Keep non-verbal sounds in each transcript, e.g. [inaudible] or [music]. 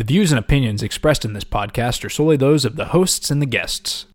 The views and opinions expressed in this podcast are solely those of the hosts and the guests.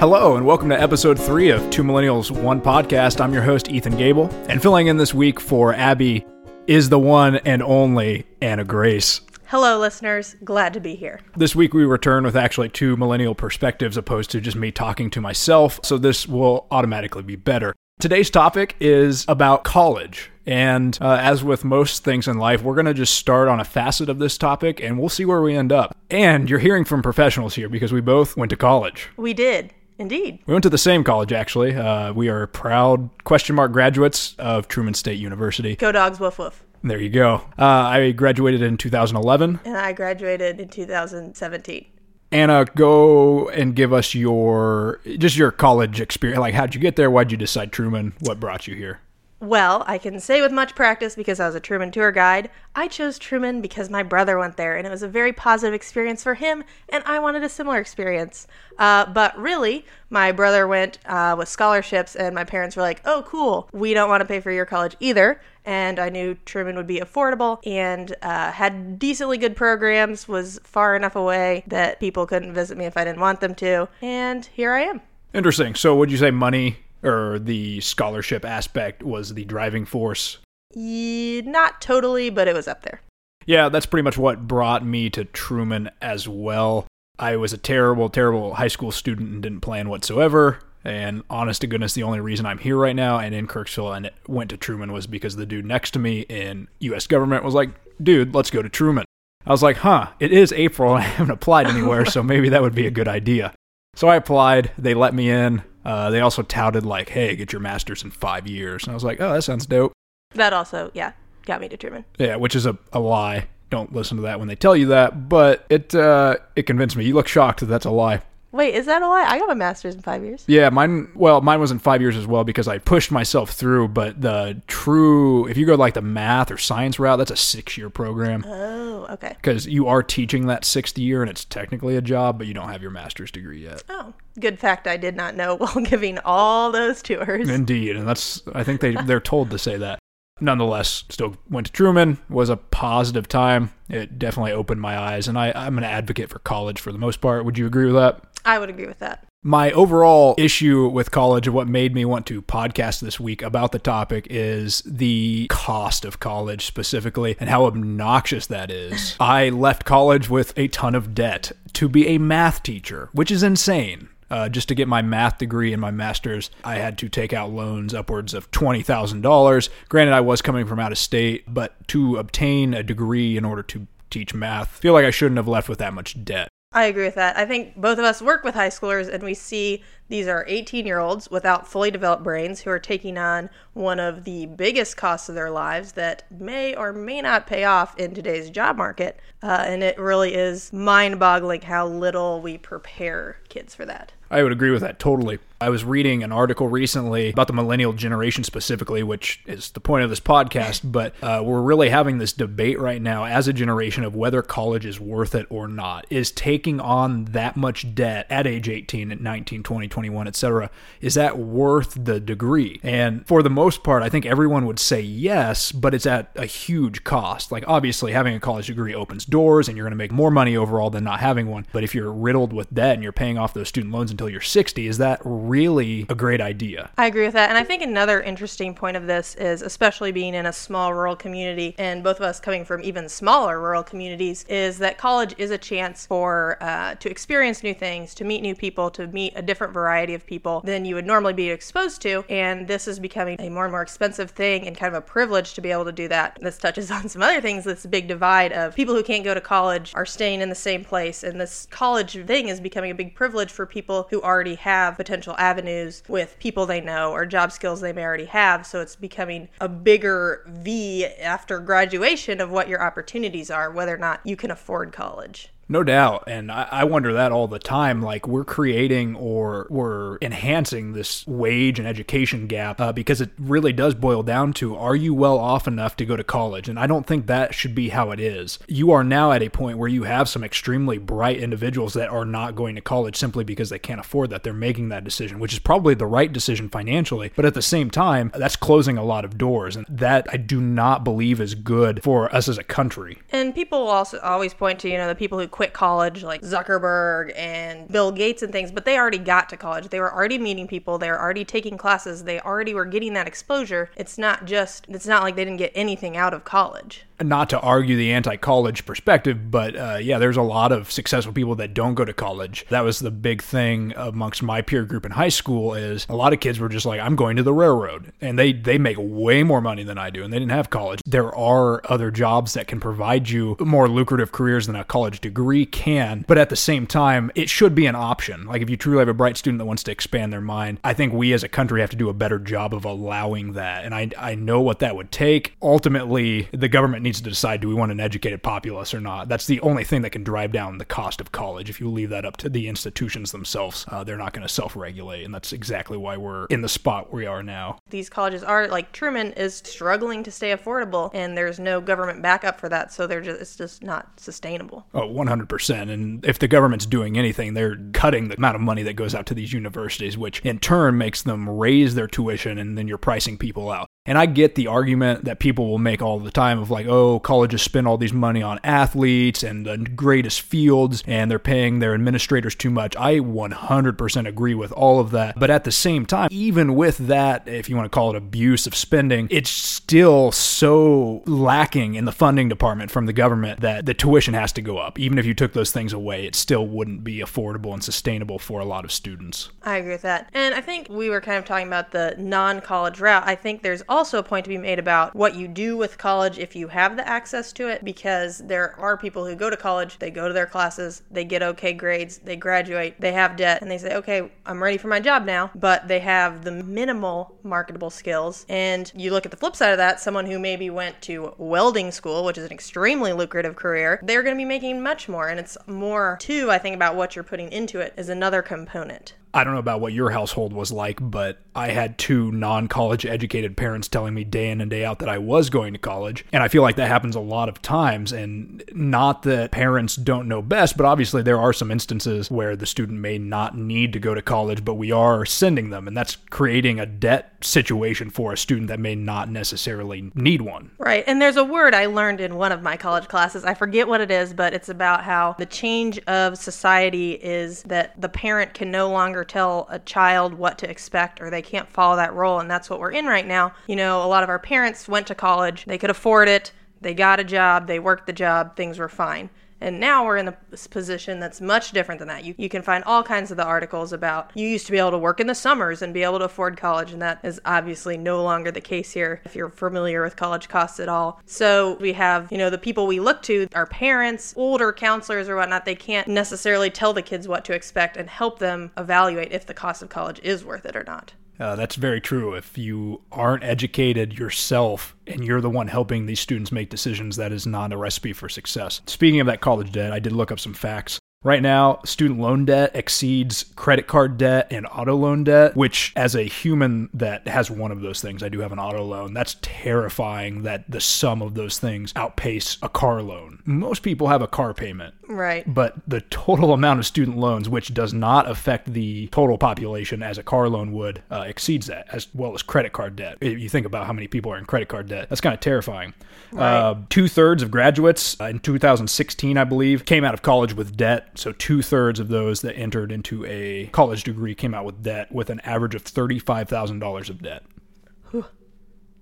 Hello, and welcome to episode three of Two Millennials, One Podcast. I'm your host, Ethan Gable, and filling in this week for Abby is the one and only Anna Grace. Hello, listeners. Glad to be here. This week we return with actually two millennial perspectives opposed to just me talking to myself, so this will automatically be better. Today's topic is about college. And uh, as with most things in life, we're going to just start on a facet of this topic and we'll see where we end up. And you're hearing from professionals here because we both went to college. We did. Indeed. We went to the same college, actually. Uh, we are proud question mark graduates of Truman State University. Go dogs, woof woof. There you go. Uh, I graduated in 2011. And I graduated in 2017. Anna, go and give us your just your college experience. Like, how'd you get there? Why'd you decide Truman? What brought you here? Well, I can say with much practice because I was a Truman tour guide, I chose Truman because my brother went there and it was a very positive experience for him, and I wanted a similar experience. Uh, but really, my brother went uh, with scholarships, and my parents were like, oh, cool, we don't want to pay for your college either. And I knew Truman would be affordable and uh, had decently good programs, was far enough away that people couldn't visit me if I didn't want them to. And here I am. Interesting. So, would you say money or the scholarship aspect was the driving force? Yeah, not totally, but it was up there. Yeah, that's pretty much what brought me to Truman as well. I was a terrible, terrible high school student and didn't plan whatsoever. And honest to goodness, the only reason I'm here right now and in Kirksville and went to Truman was because the dude next to me in U.S. government was like, dude, let's go to Truman. I was like, huh, it is April and [laughs] I haven't applied anywhere, so maybe that would be a good idea. So I applied. They let me in. Uh, they also touted like, "Hey, get your master's in five years," and I was like, "Oh, that sounds dope." That also, yeah, got me to Truman. Yeah, which is a, a lie. Don't listen to that when they tell you that, but it uh, it convinced me. You look shocked that that's a lie. Wait, is that a lie? I got my master's in five years. Yeah, mine. Well, mine was in five years as well because I pushed myself through. But the true, if you go like the math or science route, that's a six-year program. Oh, okay. Because you are teaching that sixth year, and it's technically a job, but you don't have your master's degree yet. Oh, good fact I did not know [laughs] while giving all those tours. Indeed, and that's I think they they're told to say that. Nonetheless, still went to Truman. Was a positive time. It definitely opened my eyes, and I, I'm an advocate for college for the most part. Would you agree with that? I would agree with that. My overall issue with college and what made me want to podcast this week about the topic is the cost of college specifically and how obnoxious that is. [laughs] I left college with a ton of debt to be a math teacher, which is insane. Uh, just to get my math degree and my master's, I had to take out loans upwards of $20,000. Granted, I was coming from out of state, but to obtain a degree in order to teach math, I feel like I shouldn't have left with that much debt. I agree with that. I think both of us work with high schoolers and we see these are 18 year olds without fully developed brains who are taking on one of the biggest costs of their lives that may or may not pay off in today's job market. Uh, and it really is mind boggling how little we prepare kids for that. I would agree with that totally. I was reading an article recently about the millennial generation specifically, which is the point of this podcast, [laughs] but uh, we're really having this debate right now as a generation of whether college is worth it or not. Is taking on that much debt at age 18, at 19, 20, 21, etc., is that worth the degree? And for the most part, I think everyone would say yes, but it's at a huge cost. Like, obviously, having a college degree opens doors and you're going to make more money overall than not having one. But if you're riddled with debt and you're paying off those student loans until you're 60, is that really a great idea? I agree with that. And I think another interesting point of this is, especially being in a small rural community, and both of us coming from even smaller rural communities, is that college is a chance for uh, to experience new things, to meet new people, to meet a different variety of people than you would normally be exposed to. And this is becoming a more and more expensive thing and kind of a privilege to be able to do that. [laughs] This touches on some other things. This big divide of people who can't go to college are staying in the same place, and this college thing is becoming a big privilege for people who already have potential avenues with people they know or job skills they may already have. So it's becoming a bigger V after graduation of what your opportunities are, whether or not you can afford college. No doubt. And I, I, wonder that all the time. Like, we're creating or we're enhancing this wage and education gap uh, because it really does boil down to are you well off enough to go to college? And I don't think that should be how it is. You are now at a point where you have some extremely bright individuals that are not going to college simply because they can't afford that. They're making that decision, which is probably the right decision financially. But at the same time, that's closing a lot of doors. And that I do not believe is good for us as a country. And people also always point to, you know, the people who quit college, like Zuckerberg and Bill Gates and things, but they already got to college. They were already meeting people. They were already taking classes. They already were getting that exposure. It's not just, it's not like they didn't get anything out of college not to argue the anti-college perspective, but uh, yeah, there's a lot of successful people that don't go to college. That was the big thing amongst my peer group in high school. Is a lot of kids were just like, "I'm going to the railroad," and they they make way more money than I do, and they didn't have college. There are other jobs that can provide you more lucrative careers than a college degree can, but at the same time, it should be an option. Like if you truly have a bright student that wants to expand their mind, I think we as a country have to do a better job of allowing that. And I I know what that would take. Ultimately, the government needs to decide do we want an educated populace or not. That's the only thing that can drive down the cost of college. If you leave that up to the institutions themselves, uh, they're not going to self regulate. And that's exactly why we're in the spot we are now. These colleges are, like Truman, is struggling to stay affordable, and there's no government backup for that. So they're just, it's just not sustainable. Oh, 100%. And if the government's doing anything, they're cutting the amount of money that goes out to these universities, which in turn makes them raise their tuition, and then you're pricing people out. And I get the argument that people will make all the time of like, oh, colleges spend all these money on athletes and the greatest fields and they're paying their administrators too much. I 100% agree with all of that. But at the same time, even with that, if you want to call it abuse of spending, it's still so lacking in the funding department from the government that the tuition has to go up. Even if you took those things away, it still wouldn't be affordable and sustainable for a lot of students. I agree with that. And I think we were kind of talking about the non college route. I think there's a point to be made about what you do with college if you have the access to it, because there are people who go to college, they go to their classes, they get okay grades, they graduate, they have debt, and they say, okay, I'm ready for my job now, but they have the minimal marketable skills. And you look at the flip side of that, someone who maybe went to welding school, which is an extremely lucrative career, they're going to be making much more. And it's more, too, I think, about what you're putting into it is another component. I don't know about what your household was like, but I had two non college educated parents telling me day in and day out that I was going to college. And I feel like that happens a lot of times. And not that parents don't know best, but obviously there are some instances where the student may not need to go to college, but we are sending them. And that's creating a debt situation for a student that may not necessarily need one. Right. And there's a word I learned in one of my college classes. I forget what it is, but it's about how the change of society is that the parent can no longer tell a child what to expect or they can't follow that role. And that's what we're in right now. You know, a lot of our parents went to college, they could afford it, they got a job, they worked the job, things were fine. And now we're in a position that's much different than that. You, you can find all kinds of the articles about you used to be able to work in the summers and be able to afford college, and that is obviously no longer the case here if you're familiar with college costs at all. So we have, you know, the people we look to, our parents, older counselors or whatnot, they can't necessarily tell the kids what to expect and help them evaluate if the cost of college is worth it or not. Uh, that's very true. If you aren't educated yourself and you're the one helping these students make decisions, that is not a recipe for success. Speaking of that college debt, I did look up some facts. Right now, student loan debt exceeds credit card debt and auto loan debt, which, as a human that has one of those things, I do have an auto loan, that's terrifying that the sum of those things outpace a car loan. Most people have a car payment. Right. But the total amount of student loans, which does not affect the total population as a car loan would, uh, exceeds that, as well as credit card debt. If you think about how many people are in credit card debt, that's kind of terrifying. Right. Uh, Two thirds of graduates uh, in 2016, I believe, came out of college with debt so two thirds of those that entered into a college degree came out with debt, with an average of thirty-five thousand dollars of debt.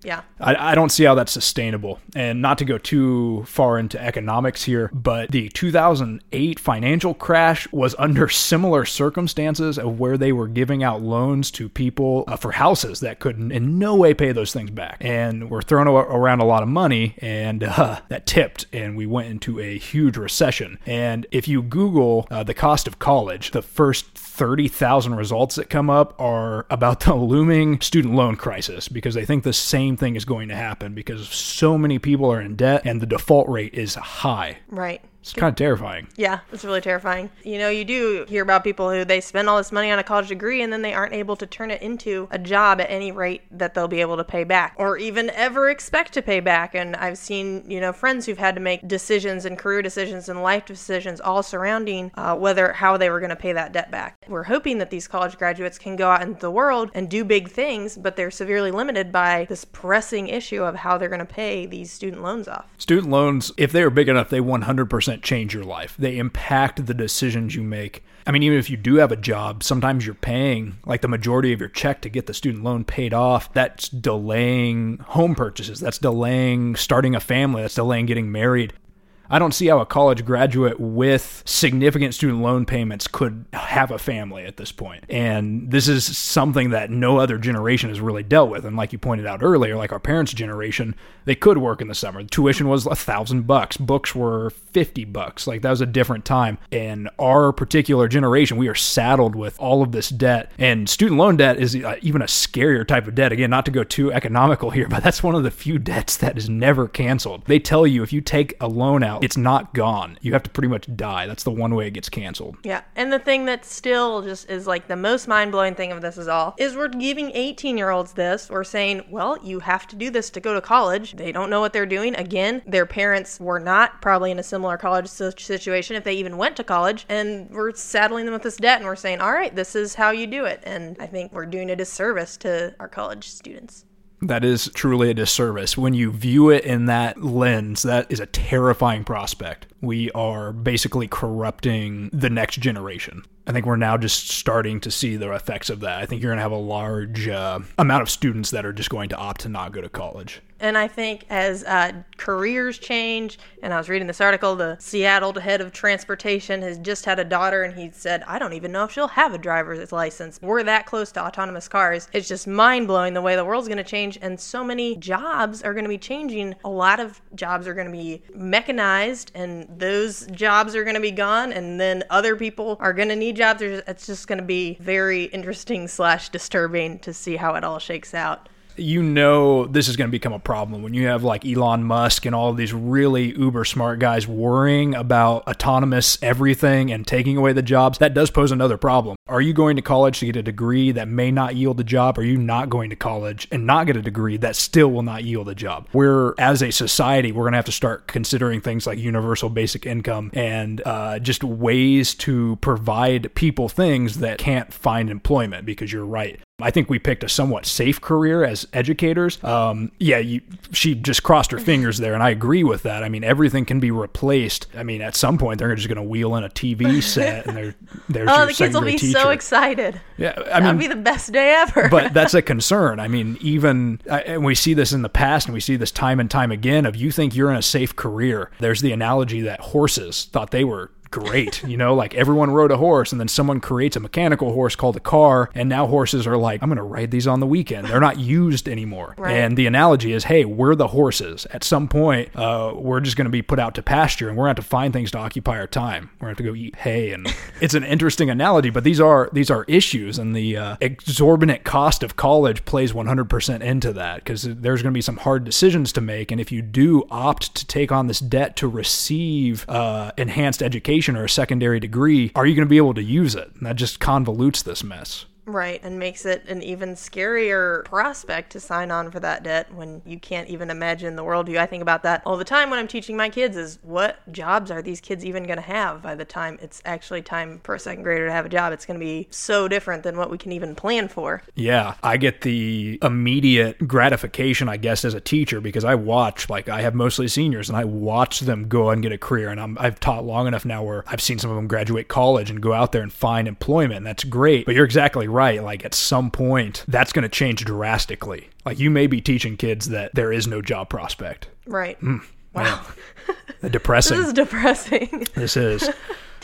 Yeah. I, I, don't see how that's sustainable. And not to go too far into economics here, but the 2008 financial crash was under similar circumstances of where they were giving out loans to people uh, for houses that couldn't in no way pay those things back. And were thrown around a lot of money, and uh, that tipped, and we went into a huge recession. And if you Google uh, the cost of college, the first 30,000 results that come up are about the looming student loan crisis because they think the same thing is going to happen because so many people are in debt and the default rate is high. Right. It's kind of terrifying. Yeah, it's really terrifying. You know, you do hear about people who they spend all this money on a college degree and then they aren't able to turn it into a job at any rate that they'll be able to pay back or even ever expect to pay back. And I've seen, you know, friends who've had to make decisions and career decisions and life decisions all surrounding uh, whether how they were going to pay that debt back. We're hoping that these college graduates can go out into the world and do big things, but they're severely limited by this pressing issue of how they're going to pay these student loans off. Student loans, if they are big enough, they 100% change your life. They impact the decisions you make. I mean, even if you do have a job, sometimes you're paying like the majority of your check to get the student loan paid off. That's delaying home purchases. That's delaying starting a family. That's delaying getting married. I don't see how a college graduate with significant student loan payments could have a family at this point. And this is something that no other generation has really dealt with. And like you pointed out earlier, like our parents' generation, they could work in the summer. Tuition was a thousand bucks. Books were fifty bucks. Like that was a different time. And our particular generation, we are saddled with all of this debt. And student loan debt is uh, even a scarier type of debt. Again, not to go too economical here, [laughs] but that's one of the few debts that is never canceled. They tell you if you take a loan out it's not gone. You have to pretty much die. That's the one way it gets canceled. Yeah. And the thing that still just is like the most mind blowing thing of this is all is we're giving 18 year olds this. We're saying, well, you have to do this to go to college. They don't know what they're doing. Again, their parents were not probably in a similar college situation if they even went to college. And we're saddling them with this debt and we're saying, all right, this is how you do it. And I think we're doing a disservice to our college students. That is truly a disservice. When you view it in that lens, that is a terrifying prospect. We are basically corrupting the next generation. I think we're now just starting to see the effects of that. I think you're going to have a large uh, amount of students that are just going to opt to not go to college. And I think as uh, careers change, and I was reading this article, the Seattle head of transportation has just had a daughter, and he said, I don't even know if she'll have a driver's license. We're that close to autonomous cars. It's just mind blowing the way the world's going to change, and so many jobs are going to be changing. A lot of jobs are going to be mechanized, and those jobs are going to be gone, and then other people are going to need jobs. It's just going to be very interesting slash disturbing to see how it all shakes out you know this is going to become a problem when you have like Elon Musk and all these really uber smart guys worrying about autonomous everything and taking away the jobs. That does pose another problem. Are you going to college to get a degree that may not yield a job? Are you not going to college and not get a degree that still will not yield a job? We're, as a society, we're going to have to start considering things like universal basic income and uh, just ways to provide people things that can't find employment because you're right. I think we picked a somewhat safe career as educators. Um, yeah, you, she just crossed her fingers there, and I agree with that. I mean, everything can be replaced. I mean, at some point, they're just going to wheel in a TV [laughs] set, and they're there's oh, your the kids will be teacher. so excited. Yeah, I mean, that'll be the best day ever. [laughs] but that's a [laughs] concern. I mean, even and we see this in the past, and we see this time and time again. Of you think you're in a safe career, there's the analogy that horses thought they were great. You know, like everyone rode a horse and then someone creates a mechanical horse called a car. And now horses are like, I'm going to ride these on the weekend. They're not used anymore. Right. And the analogy is, hey, we're the horses. At some point, uh, we're just going to be put out to pasture and we're going to have to find things to occupy our time. We're going to have to go eat hay. And [laughs] it's an interesting analogy, but these are, these are issues. And the uh, exorbitant cost of college plays 100% into that because there's going to be some hard decisions to make. And if you do opt to take on this debt to receive uh, enhanced education, education or a secondary degree, are you going to be able to use it? And that just convolutes this mess. Right, and makes it an even scarier prospect to sign on for that debt when you can't even imagine the world worldview. I think about that all the time when I'm teaching my kids is what jobs are these kids even going to have by the time it's actually time for a second grader to have a job? It's going to be so different than what we can even plan for. Yeah, I get the immediate gratification, I guess, as a teacher because I watch, like, I have mostly seniors and I watch them go and get a career. And I'm, I've taught long enough now where I've seen some of them graduate college and go out there and find employment. And that's great. But you're exactly right. Like at some point, that's going to change drastically. Like you may be teaching kids that there is no job prospect. Right. Mm, wow. depressing. [laughs] this is depressing. This is.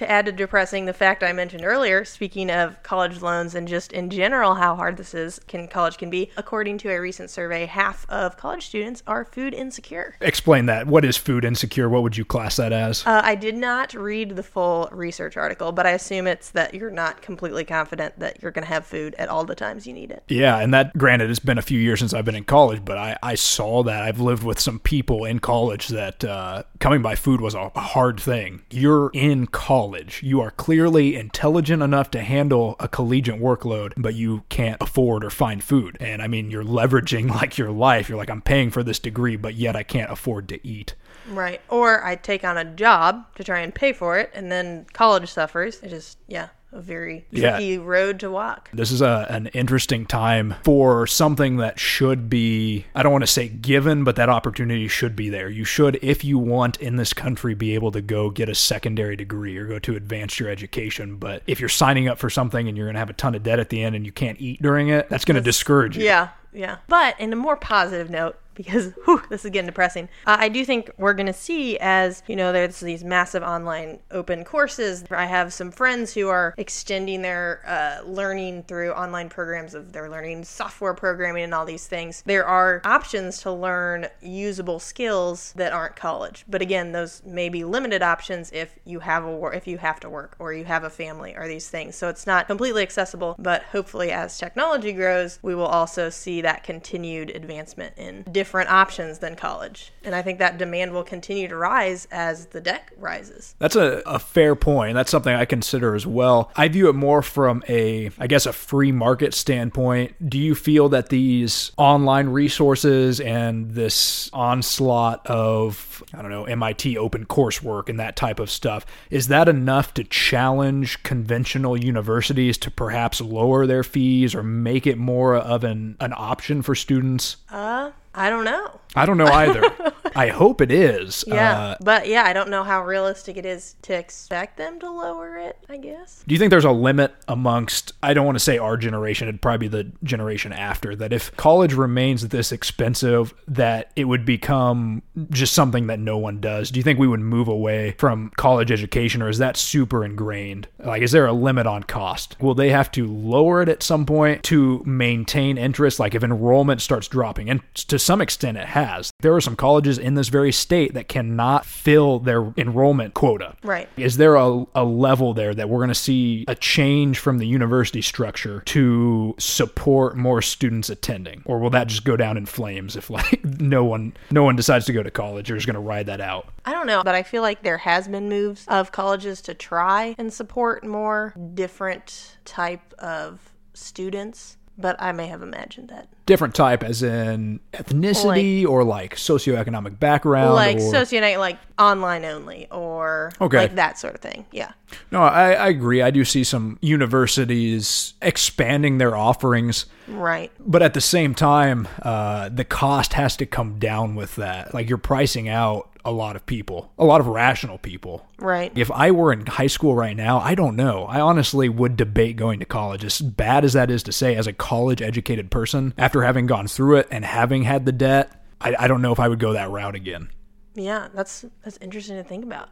To add to depressing, the fact I mentioned earlier, speaking of college loans and just in general how hard this is, can college can be. According to a recent survey, half of college students are food insecure. Explain that. What is food insecure? What would you class that as? Uh, I did not read the full research article, but I assume it's that you're not completely confident that you're going to have food at all the times you need it. Yeah, and that granted, it's been a few years since I've been in college, but I, I saw that. I've lived with some people in college that uh, coming by food was a hard thing. You're in college. You are clearly intelligent enough to handle a collegiate workload, but you can't afford or find food. And I mean, you're leveraging [laughs] like your life. You're like, I'm paying for this degree, but yet I can't afford to eat. Right. Or I take on a job to try and pay for it, and then college suffers. It just, yeah, a very Yeah. tricky road to walk. This is a, an interesting time for something that should be, I don't want to say given, but that opportunity should be there. You should, if you want in this country, be able to go get a secondary degree or go to advance your education. But if you're signing up for something and you're going to have a ton of debt at the end and you can't eat during it, that's going to discourage you. Yeah, yeah. But in a more positive note, because [laughs] whew, this is getting depressing, uh, I do think we're going to see as, you know, there's these massive online open courses. I have some friends who are extending their uh, learning through online programs of they're learning software programming and all these things. There are options to learn usable skills that aren't college. But again, those may be limited options if you have a if you have to work or you have a family or these things. So it's not completely accessible, but hopefully as technology grows, we will also see that continued advancement in different options than college. And I think that demand will continue to rise as the deck rises. That's a, a fair point. That's something I consider as well. I view it more from a, I guess, a free market standpoint. Do you feel that these online resources and this onslaught of, I don't know, MIT open coursework and that type of stuff, is that enough to challenge conventional universities to perhaps lower their fees or make it more of an, an option for students? Uh, I don't know. I don't know either. [laughs] I hope it is. [laughs] Yeah. Uh, but yeah, I don't know how realistic it is to expect them to lower it, I guess. Do you think there's a limit amongst, I don't want to say our generation, it'd probably be the generation after, that if college remains this expensive, that it would become just something that no one does? Do you think we would move away from college education or is that super ingrained? Like, is there a limit on cost? Will they have to lower it at some point to maintain interest? Like, if enrollment starts dropping, and to some extent it has, there are some colleges in this very state that cannot fill their enrollment quota. Right. Is there a, a level there that we're going to see a change from the university structure to support more students attending, or will that just go down in flames if like [laughs] no one no one decides to go to college? You're just going to ride that out. I don't know, but I feel like there has been moves of colleges to try and support more different type of students, but I may have imagined that. Different type, as in ethnicity or like socioeconomic background. like or, socio like online only or Okay. like that sort of thing. Yeah. no, I, I agree. I do see some universities expanding their offerings Right. but at the same time, uh, the cost has to come down with that. Like you're pricing out a lot of people, a lot of rational people. Right. If I were in high school right now, I don't know. I honestly would debate going to college. As bad as that is to say, as a college educated person, after having gone through it and having had the debt, I, I don't know if I would go that route again. Yeah, that's that's interesting to think about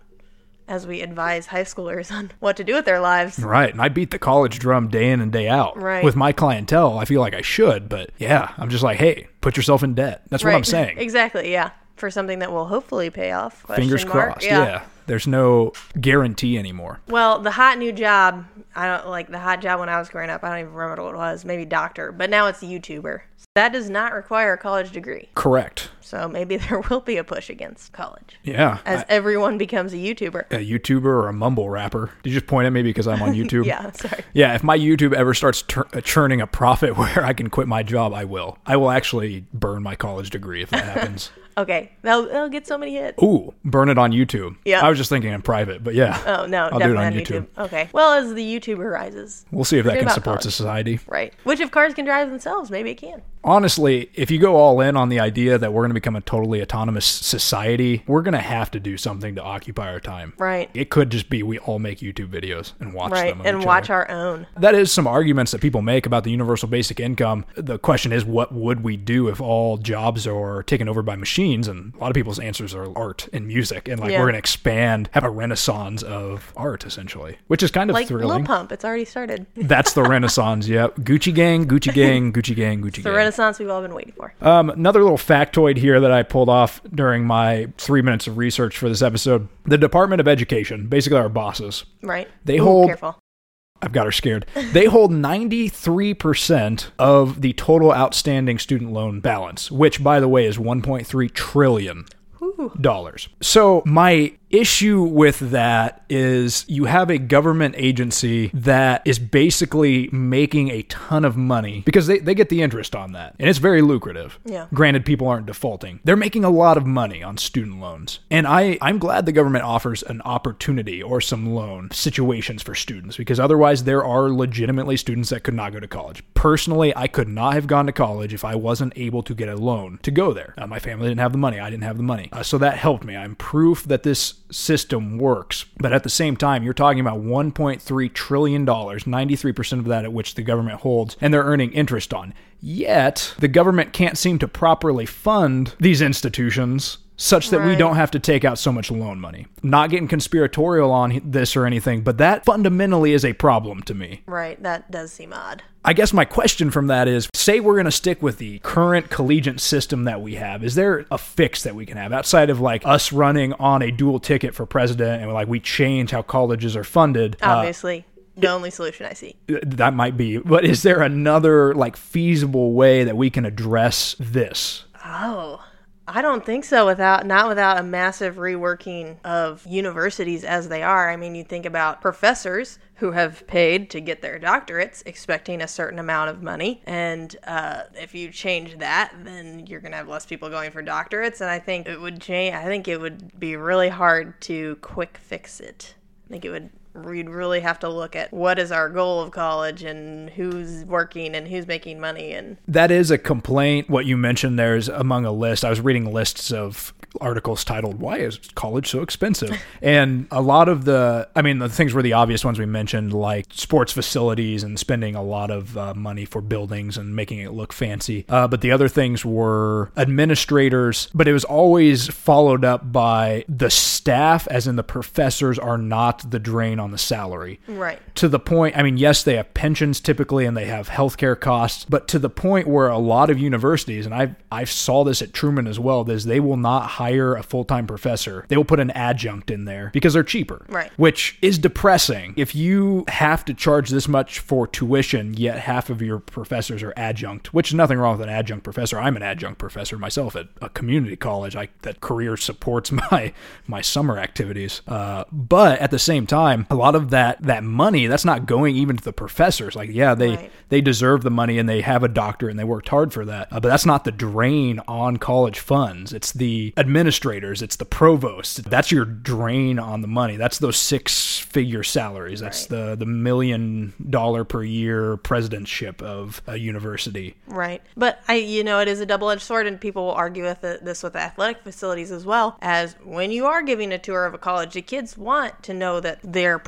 as we advise high schoolers [laughs] on what to do with their lives. Right. And I beat the college drum day in and day out. Right. With my clientele, I feel like I should. But yeah, I'm just like, hey, put yourself in debt. That's what I'm [laughs] saying. Exactly, yeah. For something that will hopefully pay off. Fingers mark. crossed. Yeah. There's no guarantee anymore. Well, the hot new job, I don't like the hot job when I was growing up. I don't even remember what it was. Maybe doctor, but now it's YouTuber. That does not require a college degree. Correct. So maybe [laughs] there will be a push against college Yeah. as everyone becomes a YouTuber. a YouTuber or a mumble rapper. Did you just point at me because I'm on [laughs] YouTube? Yeah, sorry. Yeah, if my YouTube ever starts tur- uh, churning a profit [laughs] where I can quit my job, I will. I will actually burn my college degree if that happens. Okay, they'll, they'll get so many hits. Ooh, burn it on YouTube. Yeah. I was just thinking in private, but yeah. Oh no, I'll do it on YouTube. YouTube. Okay. Well, as the YouTuber rises, We'll see if that can support college. society. right? Which if cars can drive themselves, maybe it can. Honestly, if you go all in on the idea that we're going to become a totally autonomous society, we're going to have to do something to occupy our time. Right. It could just be we all make YouTube videos and watch Right. them. And watch other. our own. That is some arguments that people make about the universal basic income. The question is, what would we do if all jobs are taken over by machines? and a lot of people's answers are art and music, and like Yeah. we're gonna expand, have a renaissance of art essentially, which is kind of Like Lil thrilling. Pump, it's already started. That's the [laughs] renaissance. Yep. Gucci gang, Gucci gang, Gucci gang, Gucci gang. Renaissance we've all been waiting for. Um, another little factoid here that I pulled off during my three minutes of research for this episode: the Department of Education, basically our bosses. Right. They Ooh, hold- Careful. I've got her scared. They hold 93% of the total outstanding student loan balance, which, by the way, is 1.3 trillion dollars. So my issue with that is you have a government agency that is basically making a ton of money because they, they get the interest on that. And it's very lucrative. Yeah. Granted, people aren't defaulting. They're making a lot of money on student loans. And I, I'm glad the government offers an opportunity or some loan situations for students because otherwise there are legitimately students that could not go to college. Personally, I could not have gone to college if I wasn't able to get a loan to go there. Uh, my family didn't have the money. I didn't have the money. Uh, so that helped me. I'm proof that this system works. But at the same time, you're talking about $1.3 trillion, 93% of that at which the government holds, and they're earning interest on. Yet, the government can't seem to properly fund these institutions such that we don't have to take out so much loan money. Not getting conspiratorial on this or anything, but that fundamentally is a problem to me. Right. That does seem odd. I guess my question from that is say we're going to stick with the current collegiate system that we have. Is there a fix that we can have outside of like us running on a dual ticket for president and like we change how colleges are funded? Uh, Obviously, the only solution I see. that might be. But is there another like feasible way that we can address this? Oh, I don't think so. Without not without a massive reworking of universities as they are. I mean, you think about professors who have paid to get their doctorates, expecting a certain amount of money, and uh, if you change that, then you're going to have less people going for doctorates. And I think it would change. I think it would be really hard to quick fix it. I think it would. We'd really have to look at what is our goal of college and who's working and who's making money and That is a complaint. What you mentioned there is among a list. I was reading lists of articles titled "Why is college so expensive?" [laughs] and a lot of the, I mean, the things were the obvious ones we mentioned, like sports facilities and spending a lot of uh, money for buildings and making it look fancy. Uh, but the other things were administrators. But it was always followed up by the staff, as in the professors, are not the drain on the salary. Right. to the point i mean yes they have pensions typically and they have healthcare costs but to the point where a lot of universities and i i saw this at truman as well is they will not hire a full-time professor. They will put an adjunct in there because they're cheaper Right. which is depressing. If you have to charge this much for tuition yet half of your professors are adjunct which is nothing wrong with an adjunct professor. I'm an adjunct professor myself at a community college. I, that career supports [laughs] my my summer activities. Uh, but at the same time a lot of that that money that's not going even to the professors. Like yeah they Right. they deserve the money and they have a doctor and they worked hard for that. Uh, but that's not the drain on college funds. It's the administrators. It's the provost that's your drain on the money. That's those six figure salaries. That's the the million dollar per year presidentship of a university. Right. But I, you know, it is a double edged sword, and people will argue with it, this with athletic facilities as well. As when you are giving a tour of a college, the kids want to know that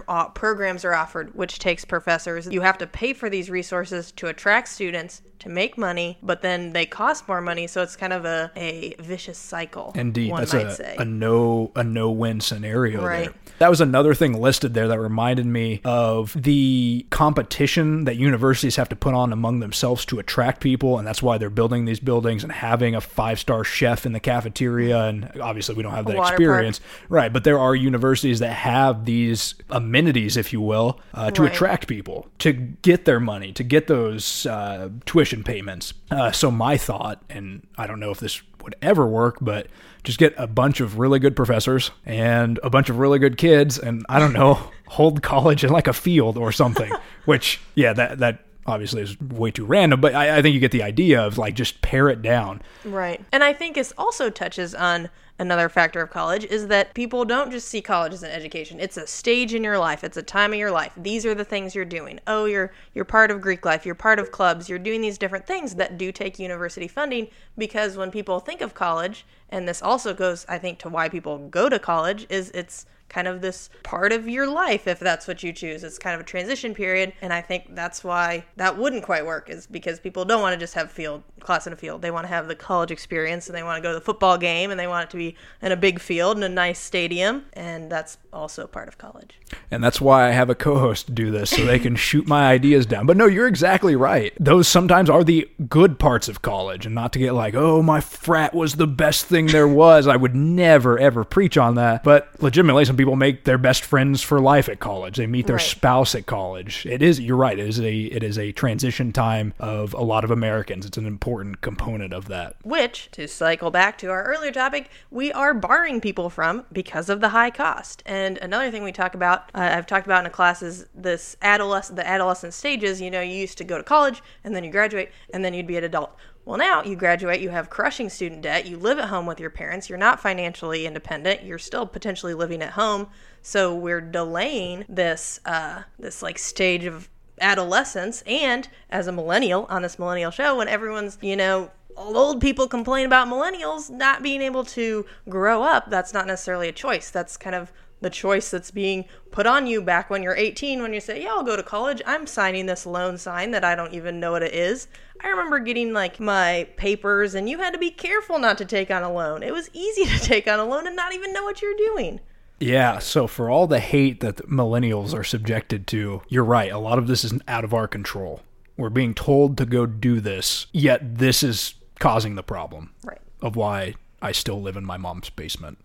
uh, programs are offered, which takes professors. You have to pay for these resources to attract students to make money, but then they cost more money, so it's kind of a, a vicious cycle. Indeed, that's a, a no a no win scenario Right. there. That was another thing listed there that reminded me of the competition that universities have to put on among themselves to attract people, and that's why they're building these buildings and having a five star chef in the cafeteria. And obviously, we don't have that water park. experience, right? But there are universities that have these amenities, if you will, uh, to Right. attract people to get their money, to get those uh, tuition payments. Uh, so my thought, and I don't know if this would ever work, but just get a bunch of really good professors and a bunch of really good kids, and I don't know, [laughs] hold college in like a field or something. [laughs] Which, yeah, that that obviously is way too random, but I, I think you get the idea of like just pare it down. Right. And I think it also touches on another factor of college is that people don't just see college as an education. It's a stage in your life. It's a time of your life. These are the things you're doing. Oh, you're you're part of Greek life. You're part of clubs. You're doing these different things that do take university funding because when people think of college, and this also goes I think to why people go to college is it's kind of this part of your life if that's what you choose. It's kind of a transition period. And I think that's why that wouldn't quite work, is because people don't want to just have field class in a field. They want to have the college experience and they want to go to the football game and they want it to be in a big field and a nice stadium. And that's also part of college. And that's why I have a co host do this so they can [laughs] shoot my ideas down. But no, you're exactly right. Those sometimes are the good parts of college and not to get like, oh, my frat was the best thing there [laughs] was. I would never, ever preach on that. But legitimately, some people make their best friends for life at college. They meet their Right. spouse at college. It is, you're right. It is a, it is a transition time of a lot of Americans. It's an important component of that. which, to cycle back to our earlier topic, we are barring people from because of the high cost. And another thing we talk about, uh, I've talked about in a class, is this adolescent, the adolescent stages. You know, you used to go to college and then you graduate and then you'd be an adult. Well, now you graduate, you have crushing student debt, you live at home with your parents, you're not financially independent, you're still potentially living at home. So we're delaying this, uh, this like stage of adolescence and as a millennial on this millennial show when everyone's you know old people complain about millennials not being able to grow up that's not necessarily a choice. That's kind of the choice that's being put on you back when you're 18 when you say yeah i'll go to college. I'm signing this loan sign that i don't even know what it is. I remember getting like my papers and you had to be careful not to take on a loan. It was easy [laughs] to take on a loan and not even know what you're doing Yeah, so for all the hate that the millennials are subjected to, you're right. A lot of this is out of our control. We're being told to go do this, yet this is causing the problem right of why I still live in my mom's basement.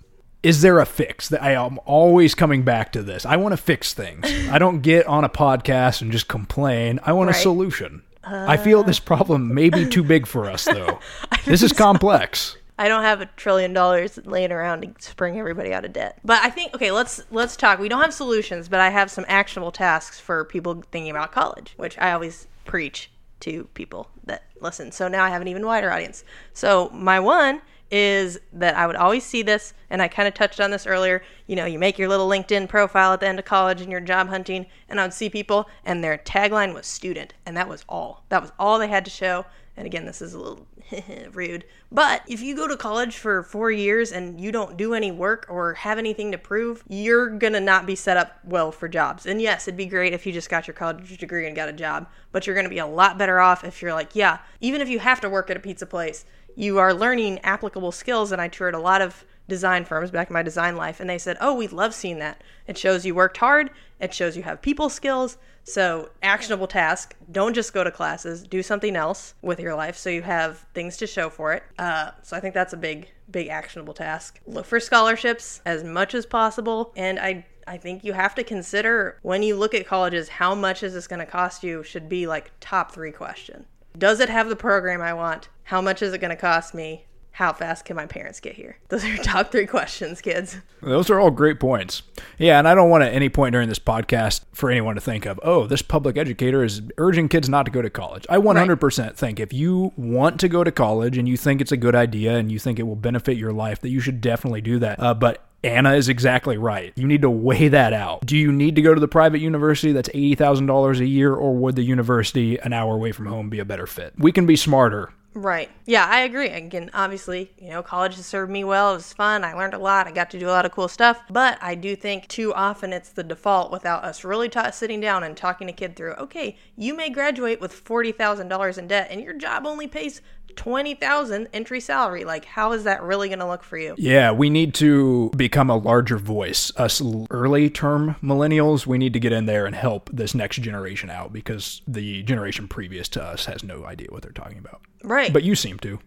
Is there a fix? That I am always coming back to this. I want to fix things. [laughs] I don't get on a podcast and just complain. I want a Right. solution. I feel this problem may be too big for us, though. [laughs] This is complex. I don't have a trillion dollars laying around to spring everybody out of debt. But I think okay, let's let's talk. We don't have solutions, but I have some actionable tasks for people thinking about college, which I always preach to people that listen. So now I have an even wider audience. So my one is that I would always see this, and I kind of touched on this earlier. You know, you make your little LinkedIn profile at the end of college and you're job hunting, and I would see people, and their tagline was student, and that was all. That was all they had to show. And again, this is a little [laughs] rude. But if you go to college for four years and you don't do any work or have anything to prove, you're gonna not be set up well for jobs. And yes, it'd be great if you just got your college degree and got a job, but you're gonna be a lot better off if you're like, yeah, even if you have to work at a pizza place, you are learning applicable skills. And I toured a lot of design firms back in my design life, and they said, oh, we love seeing that. It shows you worked hard, it shows you have people skills. So, actionable task don't just go to classes, do something else with your life so you have things to show for it. Uh, so, I think that's a big, big actionable task. Look for scholarships as much as possible. And I, I think you have to consider when you look at colleges, how much is this going to cost you should be like top three question. Does it have the program I want? How much is it going to cost me? How fast can my parents get here? [laughs] Those are your top three questions, kids. Those are all great points. Yeah, and I don't want at any point during this podcast for anyone to think of, oh, this public educator is urging kids not to go to college. I 100% think if you want to go to college and you think it's a good idea and you think it will benefit your life, that you should definitely do that. Uh, but Anna is exactly right. You need to weigh that out. Do you need to go to the private university that's $80,000 a year, or would the university an hour away from home be a better fit? We can be smarter Right. Yeah, I agree. Again, obviously, you know, college has served me well. It was fun. I learned a lot. I got to do a lot of cool stuff. But I do think too often it's the default without us really ta- sitting down and talking a kid through. Okay, you may graduate with forty thousand dollars in debt, and your job only pays twenty thousand entry salary. Like, how is that really going to look for you? Yeah, we need to become a larger voice. Us early term millennials, we need to get in there and help this next generation out because the generation previous to us has no idea what they're talking about. Right. But you seem to.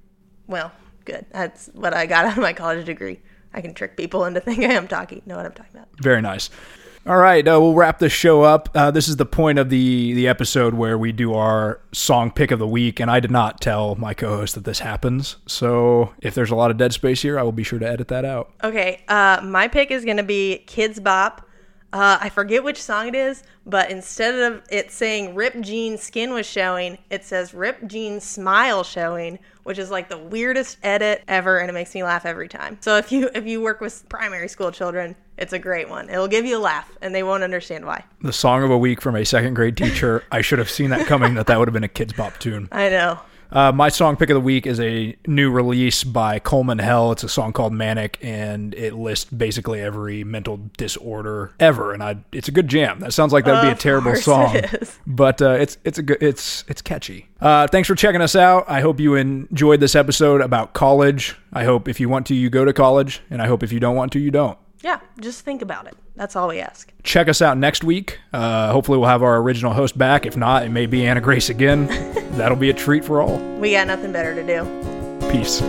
well, good. That's what I got out of my college degree. I can trick people into thinking I'm talking. Know what I'm talking about. Very nice. All right, uh, we'll wrap this show up. Uh, this is the point of the the episode where we do our song pick of the week, and I did not tell my co-host that this happens. So if there's a lot of dead space here, I will be sure to edit that out. Okay, uh, my pick is gonna be Kidz Bop. Uh, I forget which song it is, but instead of it saying "Rip Jean skin was showing," it says "Rip Jean smile showing," which is like the weirdest edit ever, and it makes me laugh every time. So if you if you work with primary school children, it's a great one. It'll give you a laugh, and they won't understand why. The song of a week from a second grade teacher. I should have seen that coming. That that would have been a Kidz Bop tune. I know. Uh, my song pick of the week is a new release by Coleman Hell. It's a song called Manic, and it lists basically every mental disorder ever. And I, it's a good jam. That sounds like that would be a terrible song, it [laughs] but uh, it's it's a good it's it's catchy. Uh, thanks for checking us out. I hope you enjoyed this episode about college. I hope if you want to, you go to college, and I hope if you don't want to, you don't. Yeah, just think about it. That's all we ask. check us out next week. Uh, hopefully, we'll have our original host back. If not, it may be Anna Grace again. [laughs] That'll be a treat for all. We got nothing better to do. Peace.